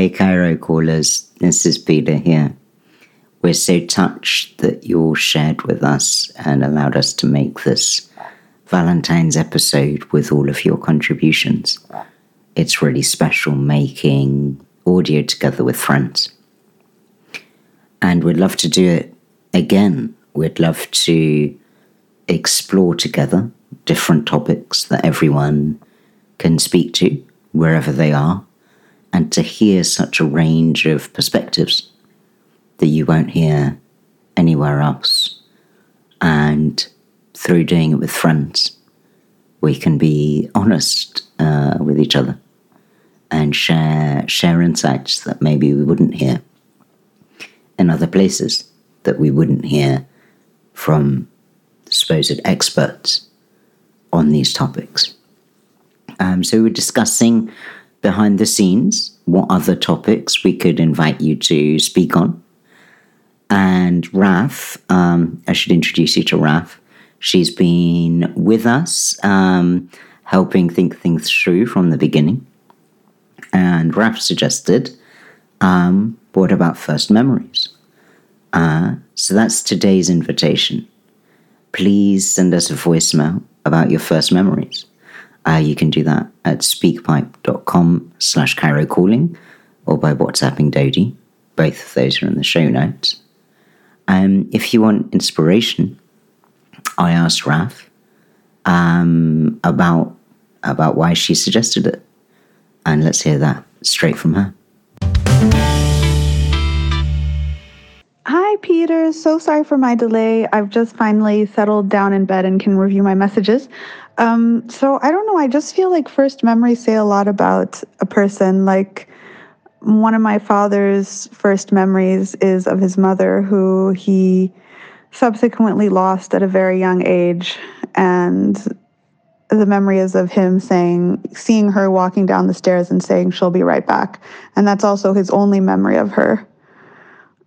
Hey, Cairo callers. This is Peter here. We're so touched that you all shared with us and allowed us to make this Valentine's episode with all of your contributions. It's really special making audio together with friends. And we'd love to do it again. We'd love to explore together different topics that everyone can speak to wherever they are and to hear such a range of perspectives that you won't hear anywhere else. And through doing it with friends, we can be honest uh, with each other and share share insights that maybe we wouldn't hear in other places that we wouldn't hear from supposed experts on these topics. Um, so we're discussing behind the scenes what other topics we could invite you to speak on. And Raph, um, I should introduce you to Raph. She's been with us, um, helping think things through from the beginning. And Raph suggested, um, what about first memories? Uh, so that's today's invitation. Please send us a voicemail about your first memories. Uh, you can do that at speakpipe.com slash Cairo calling or by WhatsApping Dody. Both of those are in the show notes. Um, if you want inspiration, I asked Raph um, about about why she suggested it, and let's hear that straight from her. Peter. So sorry for my delay. I've just finally settled down in bed and can review my messages. Um, so I don't know. I just feel like first memories say a lot about a person. Like one of my father's first memories is of his mother, who he subsequently lost at a very young age. And the memory is of him saying, seeing her walking down the stairs and saying, she'll be right back. And that's also his only memory of her.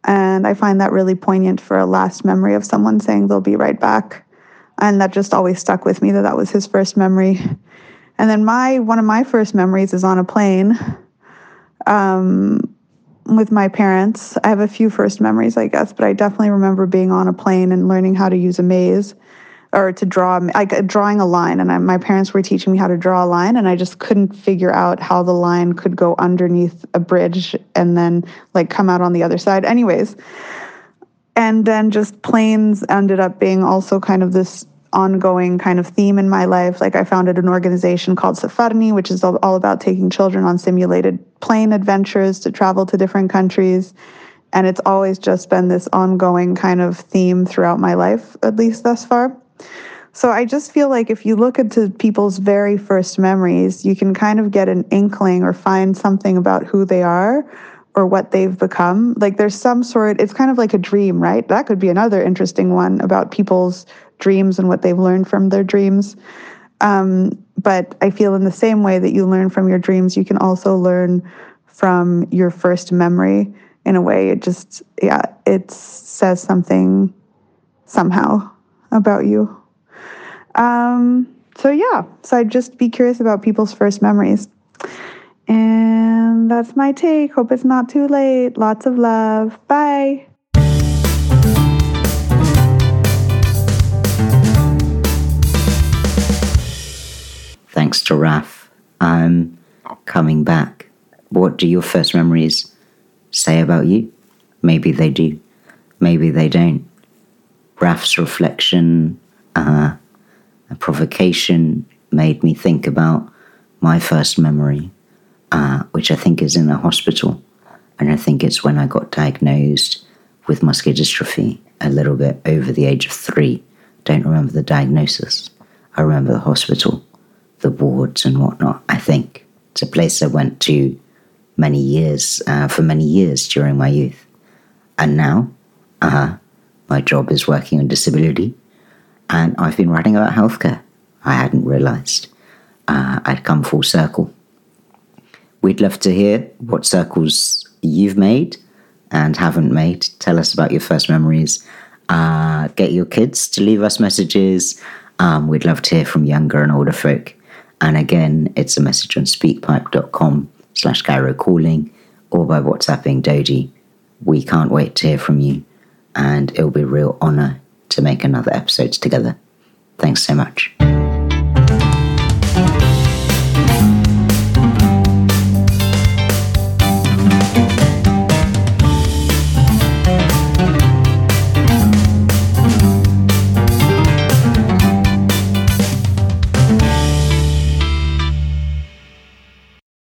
And I find that really poignant for a last memory of someone saying they'll be right back. And that just always stuck with me that that was his first memory. And then my one of my first memories is on a plane um, with my parents. I have a few first memories, I guess, but I definitely remember being on a plane and learning how to use a maze or to draw like uh, drawing a line and I, my parents were teaching me how to draw a line and i just couldn't figure out how the line could go underneath a bridge and then like come out on the other side. Anyways and then just planes ended up being also kind of this ongoing kind of theme in my life. Like i founded an organization called safarni which is all about taking children on simulated plane adventures to travel to different countries and it's always just been this ongoing kind of theme throughout my life at least thus far so I just feel like if you look into people's very first memories, you can kind of get an inkling or find something about who they are or what they've become. Like there's some sort, it's kind of like a dream, right? That could be another interesting one about people's dreams and what they've learned from their dreams. Um, but I feel in the same way that you learn from your dreams, you can also learn from your first memory in a way. It just, yeah, it says something somehow about you. Um, so yeah, so I'd just be curious about people's first memories. And that's my take. Hope it's not too late. Lots of love. Bye. Thanks to Raph. I'm coming back. What do your first memories say about you? Maybe they do. Maybe they don't. Raph's reflection, uh, a provocation made me think about my first memory, uh, which I think is in a hospital. And I think it's when I got diagnosed with muscular dystrophy a little bit over the age of three. Don't remember the diagnosis. I remember the hospital, the wards, and whatnot. I think it's a place I went to many years, uh, for many years during my youth. And now, uh, my job is working on disability and I've been writing about healthcare. I hadn't realized uh, I'd come full circle. We'd love to hear what circles you've made and haven't made. Tell us about your first memories. Uh, get your kids to leave us messages. Um, we'd love to hear from younger and older folk. And again, it's a message on speakpipe.com slash Cairo calling or by WhatsApping Dody. We can't wait to hear from you, and it'll be a real honour to make another episode together. Thanks so much.